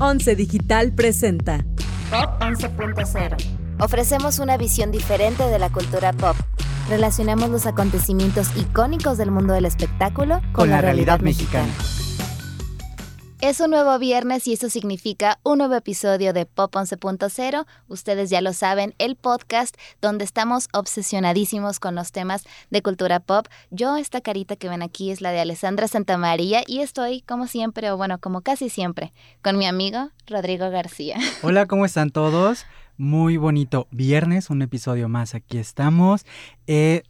11 Digital presenta Pop 11.0. Ofrecemos una visión diferente de la cultura pop. Relacionamos los acontecimientos icónicos del mundo del espectáculo con, la, realidad, mexicana. Es un nuevo viernes y eso significa un nuevo episodio de Pop 11.0. Ustedes ya lo saben, el podcast donde estamos obsesionadísimos con los temas de cultura pop. Yo, esta carita que ven aquí es la de Alessandra Santamaría y estoy, como siempre, o bueno, como casi siempre, con mi amigo Rodrigo García. Hola, ¿cómo están todos? Muy bonito viernes, un episodio más. Aquí estamos. Eh,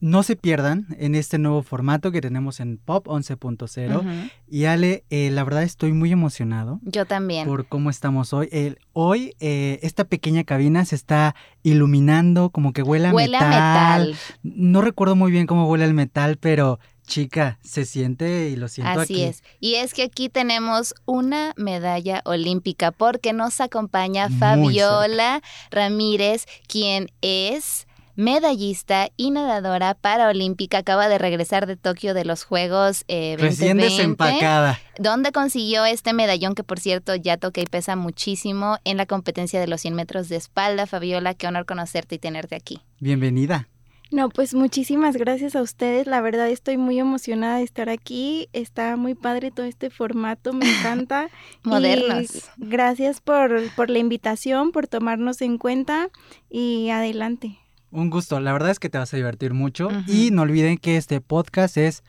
no se pierdan en este nuevo formato que tenemos en Pop 11.0. Y Ale, eh, la verdad estoy muy emocionado. Yo también. Por cómo estamos hoy. hoy eh, esta pequeña cabina se está iluminando, como que huele a huele metal. A metal. No recuerdo muy bien cómo huele el metal, pero chica, se siente y lo siento Así aquí. es. Y es que aquí tenemos una medalla olímpica porque nos acompaña Fabiola Ramírez, quien es medallista y nadadora paraolímpica, acaba de regresar de Tokio de los Juegos eh, 2020, Recién desempacada. Donde consiguió este medallón que por cierto ya toca y pesa muchísimo en la competencia de los 100 metros de espalda. Fabiola, qué honor conocerte y tenerte aquí. Bienvenida. No, pues muchísimas gracias a ustedes. La verdad estoy muy emocionada de estar aquí. Está muy padre todo este formato, me encanta. Modernos. Y gracias por, por la invitación, por tomarnos en cuenta y adelante. Un gusto, la verdad es que te vas a divertir mucho uh -huh. y no olviden que este podcast es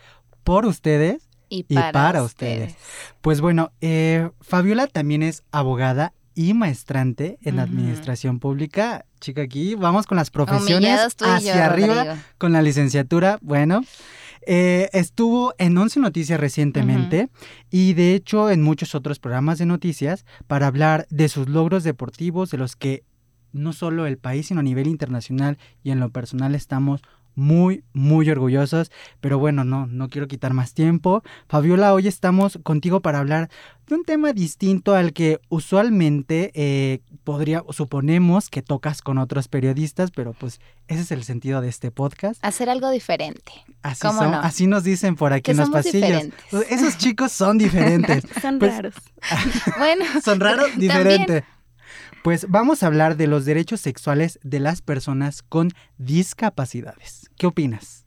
por ustedes y para, y para ustedes. ustedes. Pues bueno, eh, Fabiola también es abogada y maestrante en uh -huh. administración pública. Chica, aquí vamos con las profesiones hacia yo, arriba Rodrigo. con la licenciatura. Bueno, eh, estuvo en 11 Noticias recientemente uh -huh. y de hecho en muchos otros programas de noticias para hablar de sus logros deportivos, de los que no solo el país, sino a nivel internacional y en lo personal estamos muy, muy orgullosos. Pero bueno, no, no quiero quitar más tiempo. Fabiola, hoy estamos contigo para hablar de un tema distinto al que usualmente eh, podría, suponemos que tocas con otros periodistas, pero pues ese es el sentido de este podcast. Hacer algo diferente. Así, ¿Cómo son, no? así nos dicen por aquí que en los somos pasillos. Diferentes. Esos chicos son diferentes. son Pues, raros. bueno. Son raros, diferente. Pues vamos a hablar de los derechos sexuales de las personas con discapacidades. ¿Qué opinas?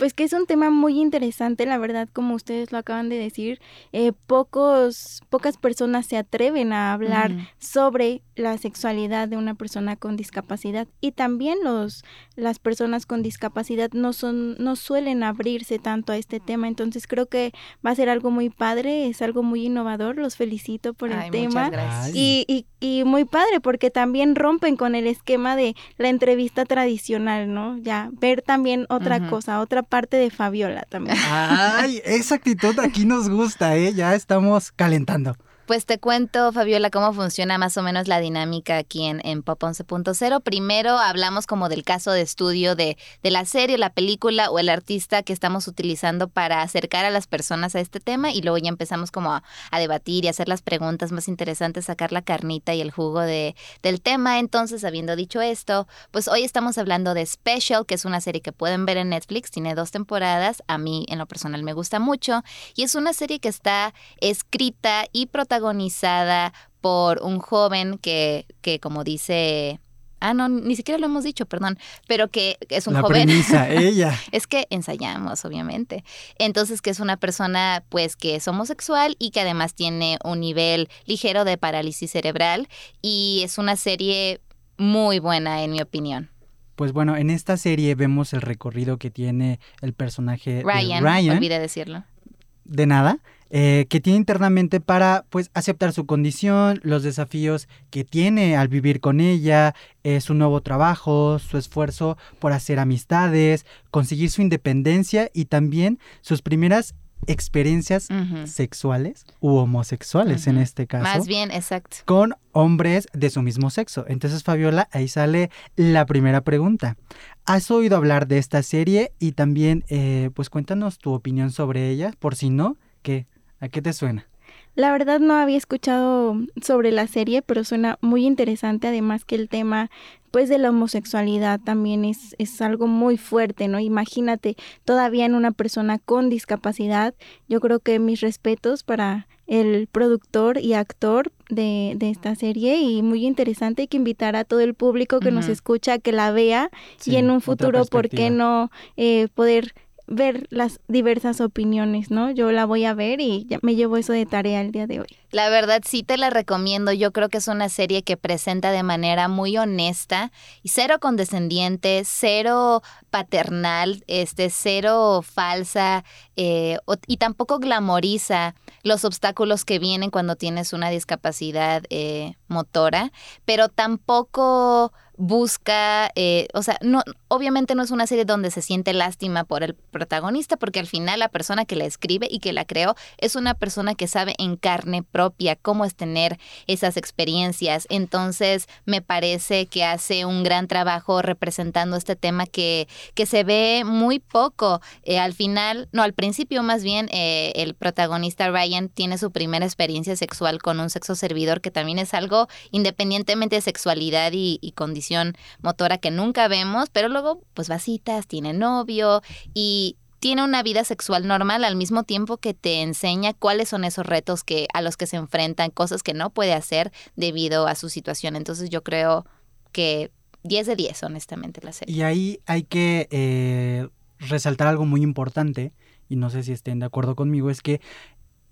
Pues que es un tema muy interesante, la verdad, como ustedes lo acaban de decir, eh, pocos, pocas personas se atreven a hablar uh -huh. sobre la sexualidad de una persona con discapacidad y también los, las personas con discapacidad no son, no suelen abrirse tanto a este tema, entonces creo que va a ser algo muy padre, es algo muy innovador, los felicito por Ay, el tema y, y, y muy padre porque también rompen con el esquema de la entrevista tradicional, ¿no? Ya ver también otra uh -huh. cosa, otra parte de Fabiola también. Ay, esa actitud aquí nos gusta, ¿eh? Ya estamos calentando. Pues te cuento, Fabiola, cómo funciona más o menos la dinámica aquí en, Pop 11.0. Primero hablamos como del caso de estudio de, de la serie, la película o el artista que estamos utilizando para acercar a las personas a este tema y luego ya empezamos como a, a debatir y hacer las preguntas más interesantes, sacar la carnita y el jugo de, del tema. Entonces, habiendo dicho esto, pues hoy estamos hablando de Special, que es una serie que pueden ver en Netflix, tiene dos temporadas, a mí en lo personal me gusta mucho y es una serie que está escrita y protagonizada protagonizada por un joven que, que como dice... Ah, no, ni siquiera lo hemos dicho, perdón, pero que es un La joven. Premisa, ella. es que ensayamos, obviamente. Entonces, que es una persona, pues, que es homosexual y que además tiene un nivel ligero de parálisis cerebral. Y es una serie muy buena, en mi opinión. Pues bueno, en esta serie vemos el recorrido que tiene el personaje Ryan. de Ryan. Olvidé decirlo. De nada. Eh, que tiene internamente para pues aceptar su condición, los desafíos que tiene al vivir con ella, eh, su nuevo trabajo, su esfuerzo por hacer amistades, conseguir su independencia y también sus primeras experiencias uh -huh. sexuales u homosexuales uh -huh. en este caso. Más bien, exacto. Con hombres de su mismo sexo. Entonces, Fabiola, ahí sale la primera pregunta. ¿Has oído hablar de esta serie? Y también, eh, pues cuéntanos tu opinión sobre ella, por si no, ¿qué? ¿A qué te suena? La verdad no había escuchado sobre la serie, pero suena muy interesante, además que el tema pues de la homosexualidad también es, es algo muy fuerte, ¿no? Imagínate todavía en una persona con discapacidad, yo creo que mis respetos para el productor y actor de, de, esta serie y muy interesante que invitar a todo el público que nos escucha a que la vea y en un futuro, ¿por qué no eh, poder ver las diversas opiniones, ¿no? Yo la voy a ver y ya me llevo eso de tarea el día de hoy. La verdad sí te la recomiendo. Yo creo que es una serie que presenta de manera muy honesta y cero condescendiente, cero paternal, este, cero falsa eh, y tampoco glamoriza los obstáculos que vienen cuando tienes una discapacidad eh, motora, pero tampoco busca, eh, o sea, no, obviamente no es una serie donde se siente lástima por el protagonista, porque al final la persona que la escribe y que la creó es una persona que sabe en carne propia cómo es tener esas experiencias. Entonces, me parece que hace un gran trabajo representando este tema que, que se ve muy poco. Eh, al final, no, al principio más bien, eh, el protagonista Ryan tiene su primera experiencia sexual con un sexo servidor, que también es algo independientemente de sexualidad y, y condición motora que nunca vemos, pero luego pues va citas, tiene novio y tiene una vida sexual normal al mismo tiempo que te enseña cuáles son esos retos que a los que se enfrentan, cosas que no puede hacer debido a su situación. Entonces yo creo que 10 de 10, honestamente, la serie. Y ahí hay que eh, resaltar algo muy importante, y no sé si estén de acuerdo conmigo, es que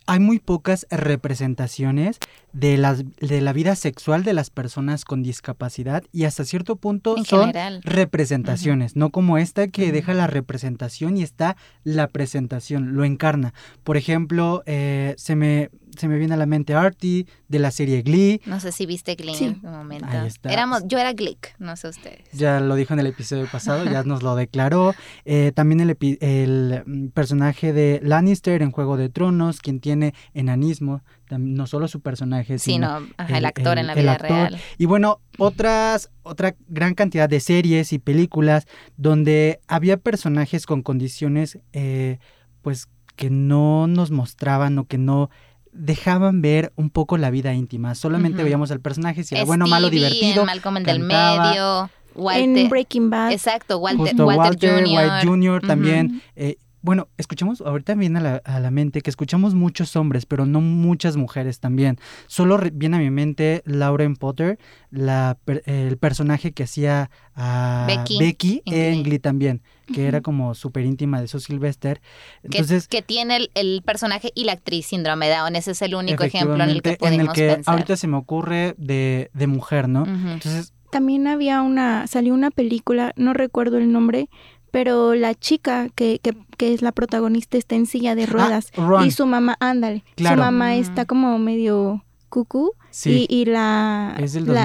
hay muy pocas representaciones de, las, de la vida sexual de las personas con discapacidad y hasta cierto punto son representaciones, no como esta que deja la representación y está la presentación, lo encarna. Por ejemplo, eh, se me se me viene a la mente Artie de la serie Glee. No sé si viste Glee en un momento. Éramos, yo era Glick, no sé ustedes. Ya lo dijo en el episodio pasado, ya nos lo declaró. Eh, también el, el, mm, personaje de Lannister en Juego de Tronos, quien tiene enanismo, no solo su personaje, sino, el, actor en la vida real. Y bueno, otras, otra gran cantidad de series y películas donde había personajes con condiciones, eh, pues que no nos mostraban o que no dejaban ver un poco la vida íntima. Solamente veíamos al personaje, si era bueno, malo, divertido. En Malcolm en del medio. Walter, en Breaking Bad. Exacto, Walter, Walter, Jr. White Jr. también. Eh, bueno, escuchamos, ahorita viene a la, a la, mente que escuchamos muchos hombres, pero no muchas mujeres también. Solo viene a mi mente Lauren Potter, la, el personaje que hacía a Becky, en Glee también, que era como súper íntima de su Sylvester. Entonces, que, tiene el, personaje y la actriz síndrome Down, ese es el único ejemplo en el que podemos en el que Ahorita se me ocurre de, de mujer, ¿no? Entonces... También había una, salió una película, no recuerdo el nombre, pero la chica que, que, que, es la protagonista está en silla de ah, ruedas y su mamá, ándale, su mamá está como medio cucú y, y la,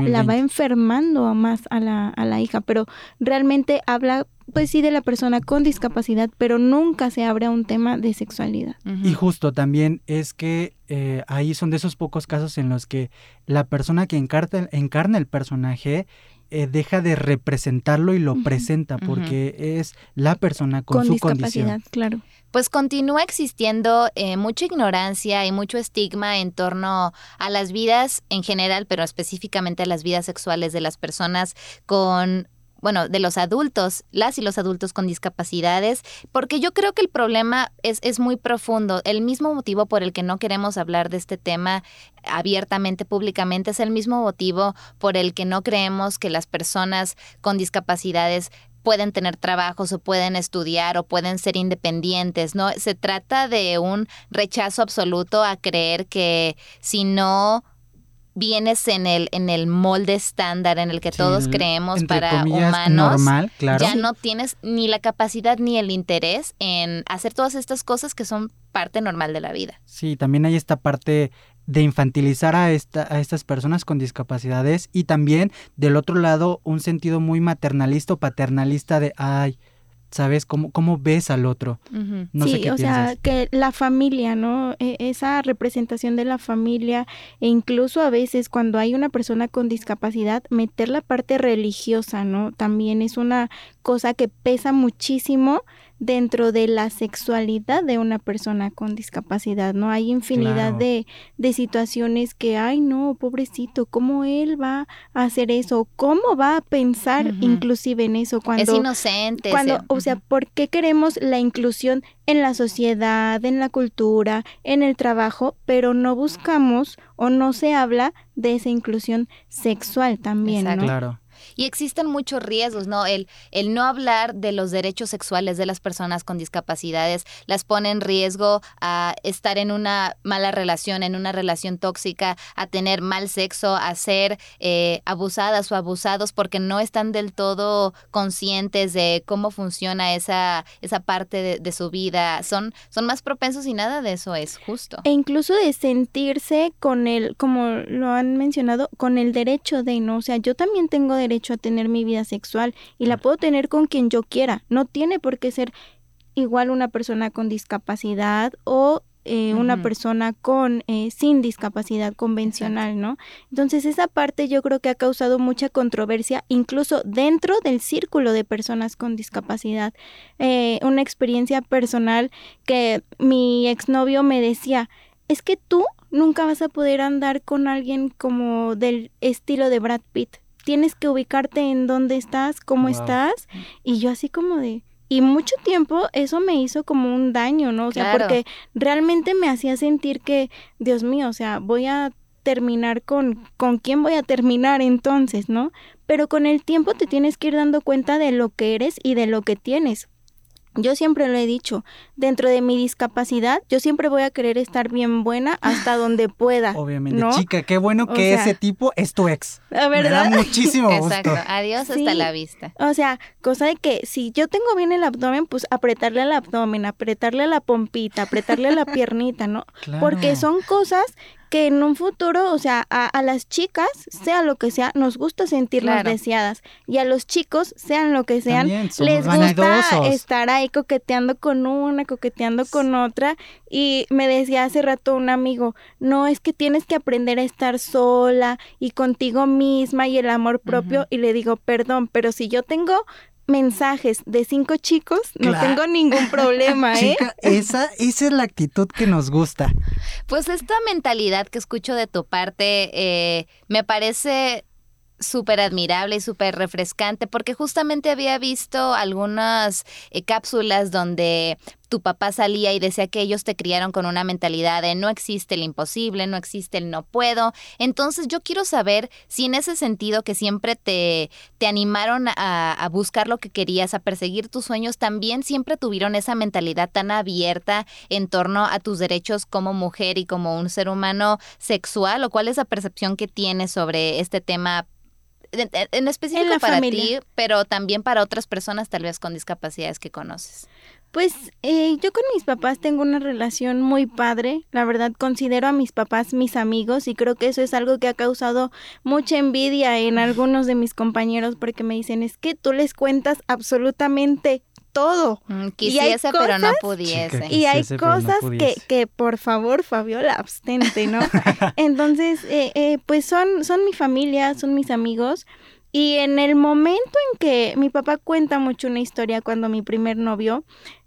la, va enfermando más a la, a la hija, pero realmente habla pues sí de la persona con discapacidad, pero nunca se abre a un tema de sexualidad. Y justo también es que eh, ahí son de esos pocos casos en los que la persona que encarna, encarna el personaje eh, deja de representarlo y lo presenta porque es la persona con, su condición. claro. Pues continúa existiendo eh, mucha ignorancia y mucho estigma en torno a las vidas en general, pero específicamente a las vidas sexuales de las personas con bueno, de los adultos, las y los adultos con discapacidades, porque yo creo que el problema es, es muy profundo. El mismo motivo por el que no queremos hablar de este tema abiertamente, públicamente, es el mismo motivo por el que no creemos que las personas con discapacidades pueden tener trabajos o pueden estudiar o pueden ser independientes, ¿no? Se trata de un rechazo absoluto a creer que si no vienes en el, en el molde estándar en el que todos creemos para humanos, ya no tienes ni la capacidad ni el interés en hacer todas estas cosas que son parte normal de la vida. Sí, también hay esta parte de infantilizar a, esta, a estas personas con discapacidades y también del otro lado un sentido muy maternalista o paternalista de, ay, ¿sabes? ¿Cómo, cómo ves al otro? no sí, o sea, que la familia, ¿no? E, esa representación de la familia e incluso a veces cuando hay una persona con discapacidad, meter la parte religiosa, ¿no? También es una cosa que pesa muchísimo dentro de la sexualidad de una persona con discapacidad, ¿no? Hay infinidad de, de, situaciones que, ay, no, pobrecito, ¿cómo él va a hacer eso? ¿Cómo va a pensar inclusive en eso? Cuando, es inocente. Cuando, o sea, ¿por qué queremos la inclusión en la sociedad, en la cultura, en el trabajo, pero no buscamos o no se habla de esa inclusión sexual también, ¿no? Claro. Y existen muchos riesgos, ¿no? El, el no hablar de los derechos sexuales de las personas con discapacidades las pone en riesgo a estar en una mala relación, en una relación tóxica, a tener mal sexo, a ser eh, abusadas o abusados porque no están del todo conscientes de cómo funciona esa, esa parte de, de su vida. Son, son más propensos y nada de eso es justo. E incluso de sentirse con el, como lo han mencionado, con el derecho de, ¿no? O sea, yo también tengo derecho a tener mi vida sexual y la puedo tener con quien yo quiera. No tiene por qué ser igual una persona con discapacidad o eh, una persona con eh, sin discapacidad convencional, ¿no? Entonces esa parte yo creo que ha causado mucha controversia, incluso dentro del círculo de personas con discapacidad. Eh, una experiencia personal que mi exnovio me decía, es que tú nunca vas a poder andar con alguien como del estilo de Brad Pitt tienes que ubicarte en dónde estás, cómo estás. Y yo así como de... Y mucho tiempo eso me hizo como un daño, ¿no? O sea, porque realmente me hacía sentir que, Dios mío, o sea, voy a terminar con, con quién voy a terminar entonces, ¿no? Pero con el tiempo te tienes que ir dando cuenta de lo que eres y de lo que tienes. Yo siempre lo he dicho, dentro de mi discapacidad, yo siempre voy a querer estar bien buena hasta donde pueda. Obviamente, chica, qué bueno que ese tipo es tu ex. ¿verdad? Me da muchísimo gusto. Exacto, adiós hasta la vista. O sea, cosa de que si yo tengo bien el abdomen, pues apretarle al abdomen, apretarle la pompita, apretarle la piernita, ¿no? Porque son cosas que en un futuro, o sea, a, las chicas, sea lo que sea, nos gusta sentirnos deseadas. Y a los chicos, sean lo que sean, les gusta estar ahí coqueteando con una, coqueteando con otra. Y me decía hace rato un amigo, no, es que tienes que aprender a estar sola y contigo misma y el amor propio. Y le digo, perdón, pero si yo tengo mensajes de cinco chicos, no tengo ningún problema, ¿eh? Chica, esa, esa es la actitud que nos gusta. Pues esta mentalidad que escucho de tu parte eh, me parece súper admirable y súper refrescante, porque justamente había visto algunas eh, cápsulas donde tu papá salía y decía que ellos te criaron con una mentalidad de no existe el imposible, no existe el no puedo. Entonces yo quiero saber si en ese sentido que siempre te, te animaron a, a buscar lo que querías, a perseguir tus sueños, también siempre tuvieron esa mentalidad tan abierta en torno a tus derechos como mujer y como un ser humano sexual, o cuál es la percepción que tienes sobre este tema en específico para ti, pero también para otras personas tal vez con discapacidades que conoces. Pues eh, yo con mis papás tengo una relación muy padre. La verdad considero a mis papás mis amigos y creo que eso es algo que ha causado mucha envidia en algunos de mis compañeros porque me dicen es que tú les cuentas absolutamente todo. Mm, quisiese, pero no pudiese. y hay cosas que, que, por favor, Fabiola, abstente, ¿no? Entonces, eh, eh, pues son, son mi familia, son mis amigos. Y en el momento en que mi papá cuenta mucho una historia cuando mi primer novio,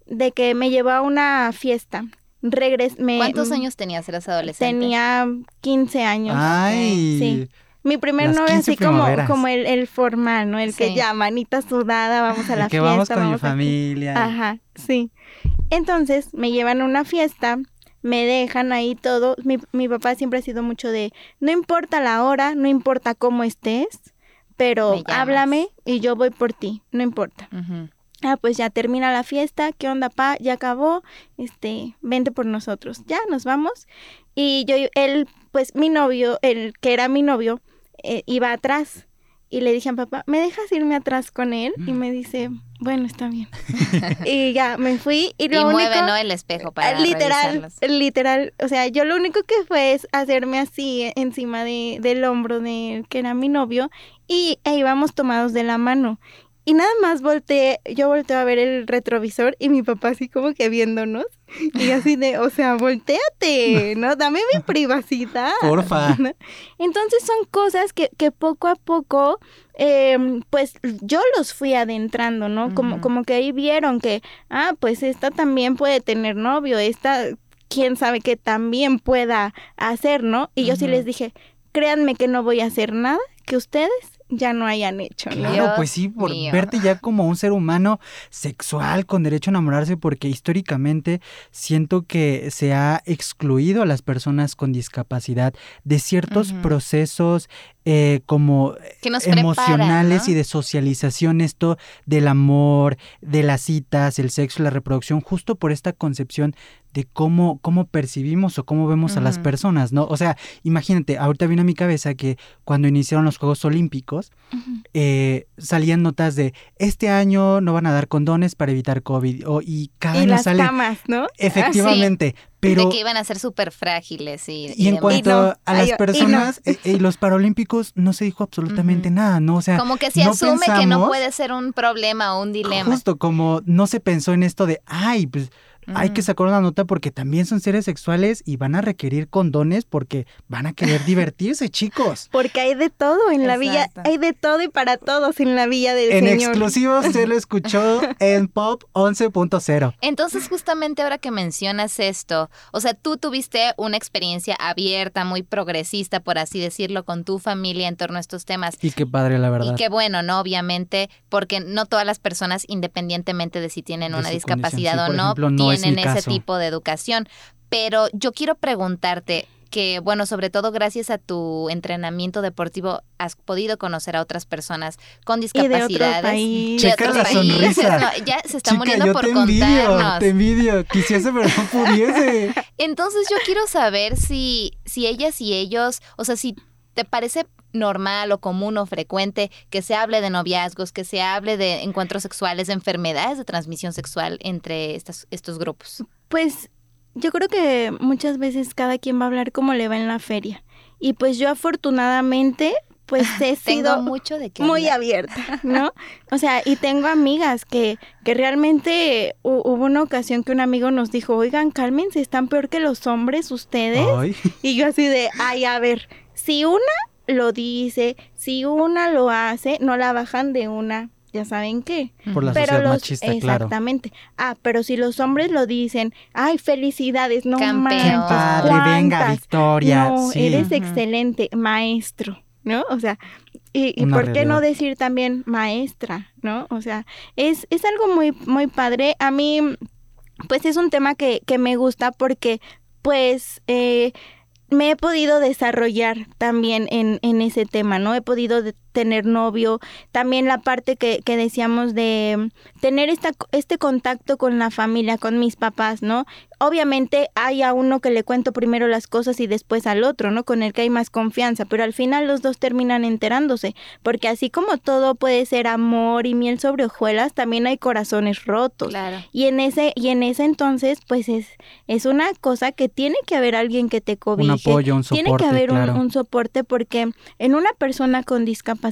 de que me llevó a una fiesta. Regres me, ¿Cuántos años tenías? ¿Eras adolescente? Tenía 15 años. Ay. Sí. Mi primer novio así como, como el, el, formal, ¿no? El que ya, manita sudada, vamos a la que fiesta. vamos con mi familia. Ajá, sí. Entonces me llevan a una fiesta, me dejan ahí todo. Mi, mi papá siempre ha sido mucho de, no importa la hora, no importa cómo estés, pero háblame y yo voy por ti, no importa. Ah, pues ya termina la fiesta, ¿qué onda, pa? Ya acabó, este, vente por nosotros. Ya, nos vamos. Y yo, él, pues mi novio, el que era mi novio, eh, iba atrás. Y le dije a papá, ¿me dejas irme atrás con él? Y me dice, bueno, está bien. y ya, me fui. Y, lo mueve, ¿no? El espejo para Literal, literal. O sea, yo lo único que fue es hacerme así encima de, del hombro de que era mi novio y e íbamos tomados de la mano. Y nada más volteé, yo volteé a ver el retrovisor y mi papá así como que viéndonos. Y así de, o sea, volteate, ¿no? Dame mi privacidad. Porfa. Entonces son cosas que, que poco a poco, em, pues yo los fui adentrando, ¿no? Como, como que ahí vieron que, ah, pues esta también puede tener novio, esta, quién sabe que también pueda hacer, ¿no? Y yo sí les dije, créanme que no voy a hacer nada que ustedes ya no hayan hecho, ¿no? Claro, pues sí, por verte ya como un ser humano sexual con derecho a enamorarse, porque históricamente siento que se ha excluido a las personas con discapacidad de ciertos procesos eh, como emocionales y de socialización, esto del amor, de las citas, el sexo, la reproducción, justo por esta concepción de cómo, cómo percibimos o cómo vemos a las personas, ¿no? O sea, imagínate, ahorita viene a mi cabeza que cuando iniciaron los Juegos Olímpicos, eh, salían notas de este año no van a dar condones para evitar COVID, o, y cada y año las sale. camas, ¿no? Efectivamente. Pero, de que iban a ser súper frágiles y, y, en cuanto a las personas y, y, los paralímpicos no se dijo absolutamente nada, ¿no? O sea, como que se no asume pensamos, que no puede ser un problema o un dilema. Justo como no se pensó en esto de, ay, pues hay que sacar una nota porque también son seres sexuales y van a requerir condones porque van a querer divertirse, chicos. Porque hay de todo en la villa, hay de todo y para todos en la villa del en Señor. En exclusivo se lo escuchó en Pop 11.0. Entonces, justamente ahora que mencionas esto, o sea, tú tuviste una experiencia abierta, muy progresista, por así decirlo, con tu familia en torno a estos temas. Y qué padre, la verdad. Y qué bueno, ¿no? Obviamente, porque no todas las personas, independientemente de si tienen De una discapacidad sí, o por no, ejemplo, no tienen ese caso. tipo de educación. Pero yo quiero preguntarte que, bueno, sobre todo gracias a tu entrenamiento deportivo, has podido conocer a otras personas con Y de otro discapacidades. país. de Checa otros la países. sonrisa. No, ya se está Chica, muriendo yo por te envidio, contarnos. te envidio. Quisiese, pero no pudiese. Entonces yo quiero saber si, si ellas y ellos, o sea, si te parece normal o común o frecuente que se hable de noviazgos, que se hable de encuentros sexuales, de enfermedades de transmisión sexual entre estas, estos grupos. Pues yo creo que muchas veces cada quien va a hablar como le va en la feria. Y pues yo afortunadamente pues he Tengo sido mucho de muy hablar. abierta, ¿no? O sea, y tengo amigas que, que realmente hu- hubo una ocasión que un amigo nos dijo, oigan, cálmense, están peor que los hombres ustedes. Ay, Y yo así de, ay, a ver, si una lo dice, si una lo hace, no la bajan de una, ya saben qué. por la pero sociedad los machista, claro. exactamente. Ah, pero si los hombres lo dicen, ay, felicidades, no Campeón. Padre, venga, ¿cuántas? Victoria. No, sí. eres excelente, maestro, ¿no? O sea, y, por qué no decir también maestra, ¿no? O sea, es, es algo muy, muy padre. A mí, pues es un tema que, que me gusta porque, pues, eh, me he podido desarrollar también en, en ese tema, ¿no? He podido tener novio, también la parte que, que decíamos de mm, tener esta, este contacto con la familia, con mis papás, ¿no? Obviamente hay a uno que le cuento primero las cosas y después al otro, ¿no? Con el que hay más confianza, pero al final los dos terminan enterándose, porque así como todo puede ser amor y miel sobre hojuelas, también hay corazones rotos. Claro. Y en ese y en ese entonces, pues es es una cosa que tiene que haber alguien que te cobije. Un apoyo, un soporte, Tiene que haber un, soporte porque en una persona con discapacidad,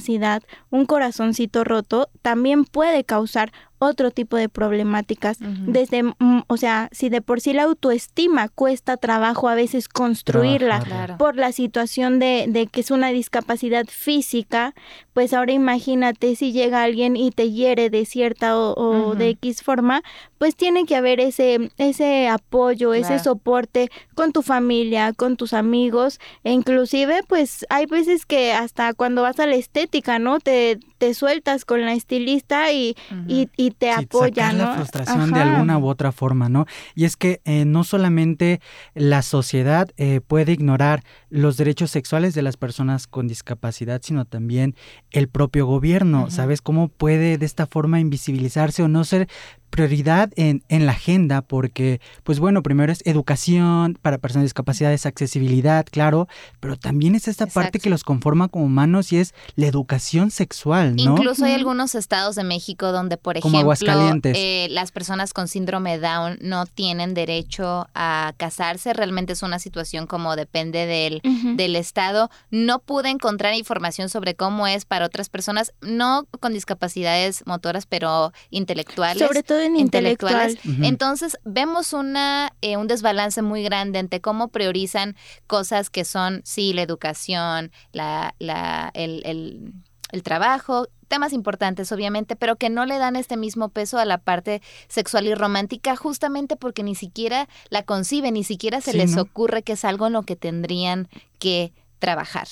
un corazoncito roto también puede causar otro tipo de problemáticas. Desde, mm, o sea, si de por sí la autoestima cuesta trabajo a veces construirla. Claro. por la situación de, de que es una discapacidad física, pues ahora imagínate si llega alguien y te hiere de cierta o, de X forma, pues tiene que haber ese, ese apoyo, ese Claro. soporte con tu familia, con tus amigos, e inclusive pues hay veces que hasta cuando vas a la estética, ¿no? Te, te sueltas con la estilista y, y, y te Sí, apoya, sacar ¿no? la frustración de alguna u otra forma, ¿no? Y es que eh, no solamente la sociedad eh, puede ignorar los derechos sexuales de las personas con discapacidad, sino también el propio gobierno. ¿sabes? ¿Cómo puede de esta forma invisibilizarse o no ser prioridad en, en la agenda? Porque, pues bueno, primero es educación para personas con discapacidades, accesibilidad, claro, pero también es esta parte que los conforma como humanos y es la educación sexual, ¿no? Incluso hay algunos estados de México donde, por Como ejemplo, eh, las personas con síndrome Down no tienen derecho a casarse. Realmente es una situación como depende del del Estado. No pude encontrar información sobre cómo es para otras personas, no con discapacidades motoras, pero intelectuales. Sobre todo en intelectuales. Entonces, vemos una, eh, un desbalance muy grande entre cómo priorizan cosas que son, sí, la educación, la, la, el, el el trabajo, temas importantes obviamente, pero que no le dan este mismo peso a la parte sexual y romántica justamente porque ni siquiera la conciben, ni siquiera se les ocurre que es algo en lo que tendrían que trabajar.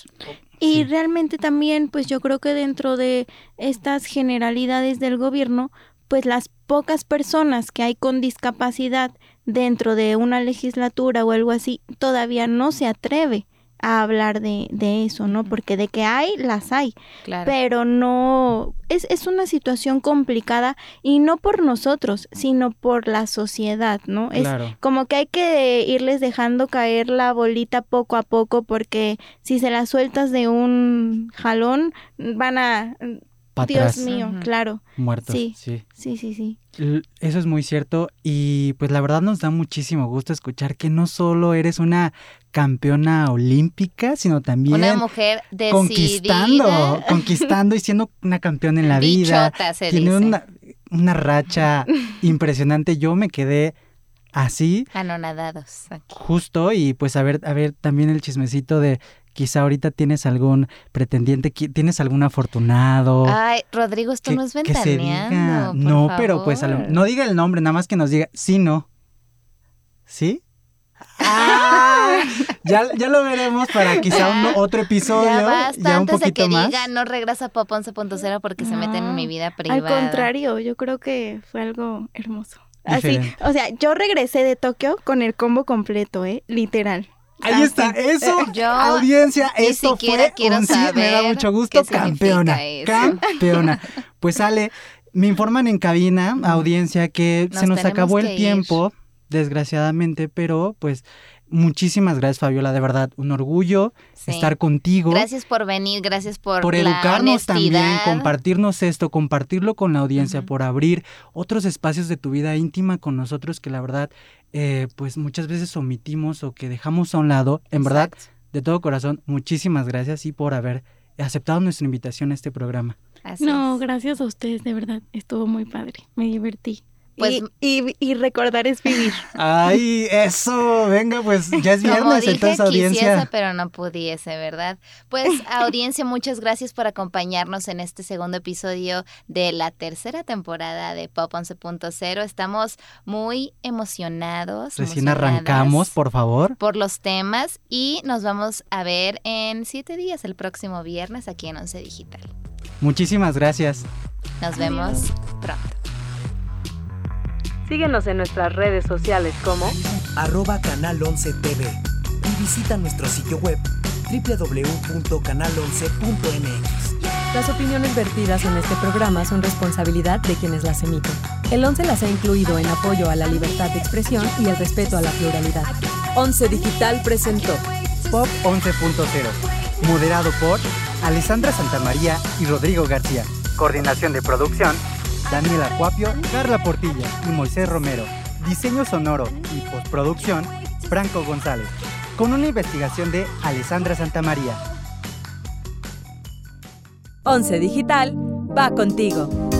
Y realmente también, pues yo creo que dentro de estas generalidades del gobierno, pues las pocas personas que hay con discapacidad dentro de una legislatura o algo así, todavía no se atreve a hablar de, de eso, ¿no? Porque de que hay, las hay. Claro. Pero no, es, es una situación complicada y no por nosotros, sino por la sociedad, ¿no? Es como que hay que irles dejando caer la bolita poco a poco porque si se la sueltas de un jalón, van a Dios mío, claro. Muertos. Sí, sí, sí, sí, Eso es muy cierto y pues la verdad nos da muchísimo gusto escuchar que no solo eres una campeona olímpica, sino también una mujer decidida. conquistando, conquistando y siendo una campeona en la vida. Tiene Una, una racha impresionante. Yo me quedé así. Anonadados. Justo y pues a ver, a ver también el chismecito de quizá ahorita tienes algún pretendiente, tienes algún afortunado. Ay, Rodrigo, esto no es ventaneando. no, pero pues no diga el nombre, nada más que nos diga sí, no. ¿Sí? Ah, ya, ya lo veremos para quizá un, otro episodio. Ya basta, un antes de que diga no regresa a Pop 11.0 porque se meten en mi vida privada. Al contrario, yo creo que fue algo hermoso. Así, o sea, yo regresé de Tokio con el combo completo, ¿eh? Literal. Ahí está, eso, audiencia, esto fue un sí, me da mucho gusto, campeona, campeona. Pues sale, me informan en cabina, audiencia, que se nos acabó el tiempo, desgraciadamente, pero pues Muchísimas gracias, Fabiola, de verdad, un orgullo estar contigo. Gracias por venir, gracias por por educarnos también, compartirnos esto, compartirlo con la audiencia, por abrir otros espacios de tu vida íntima con nosotros que la verdad, eh, pues muchas veces omitimos o que dejamos a un lado. En verdad, de todo corazón, muchísimas gracias y por haber aceptado nuestra invitación a este programa. no, gracias a ustedes, de verdad, estuvo muy padre, me divertí. Pues, y, recordar es vivir. Ay, eso, venga, pues ya es viernes, entonces audiencia. Quisiese, pero no pudiese, ¿verdad? Pues audiencia, muchas gracias por acompañarnos en este segundo episodio de la tercera temporada de Pop 11.0. Estamos muy emocionados. Recién arrancamos, por favor. Por los temas y nos vamos a ver en siete días, el próximo viernes, aquí en Once Digital. Muchísimas gracias. Nos vemos pronto. Síguenos en nuestras redes sociales como arroba canal 11 TV y visita nuestro sitio web www.canal11.mx. Las opiniones vertidas en este programa son responsabilidad de quienes las emiten. El 11 las ha incluido en apoyo a la libertad de expresión y el respeto a la pluralidad. 11 Digital presentó Pop 11.0, moderado por Alessandra Santamaría y Rodrigo García. Coordinación de producción Daniela Acuapio, Carla Portilla y Moisés Romero. Diseño sonoro y postproducción, Franco González. Con una investigación de Alessandra Santamaría. 11 Digital va contigo.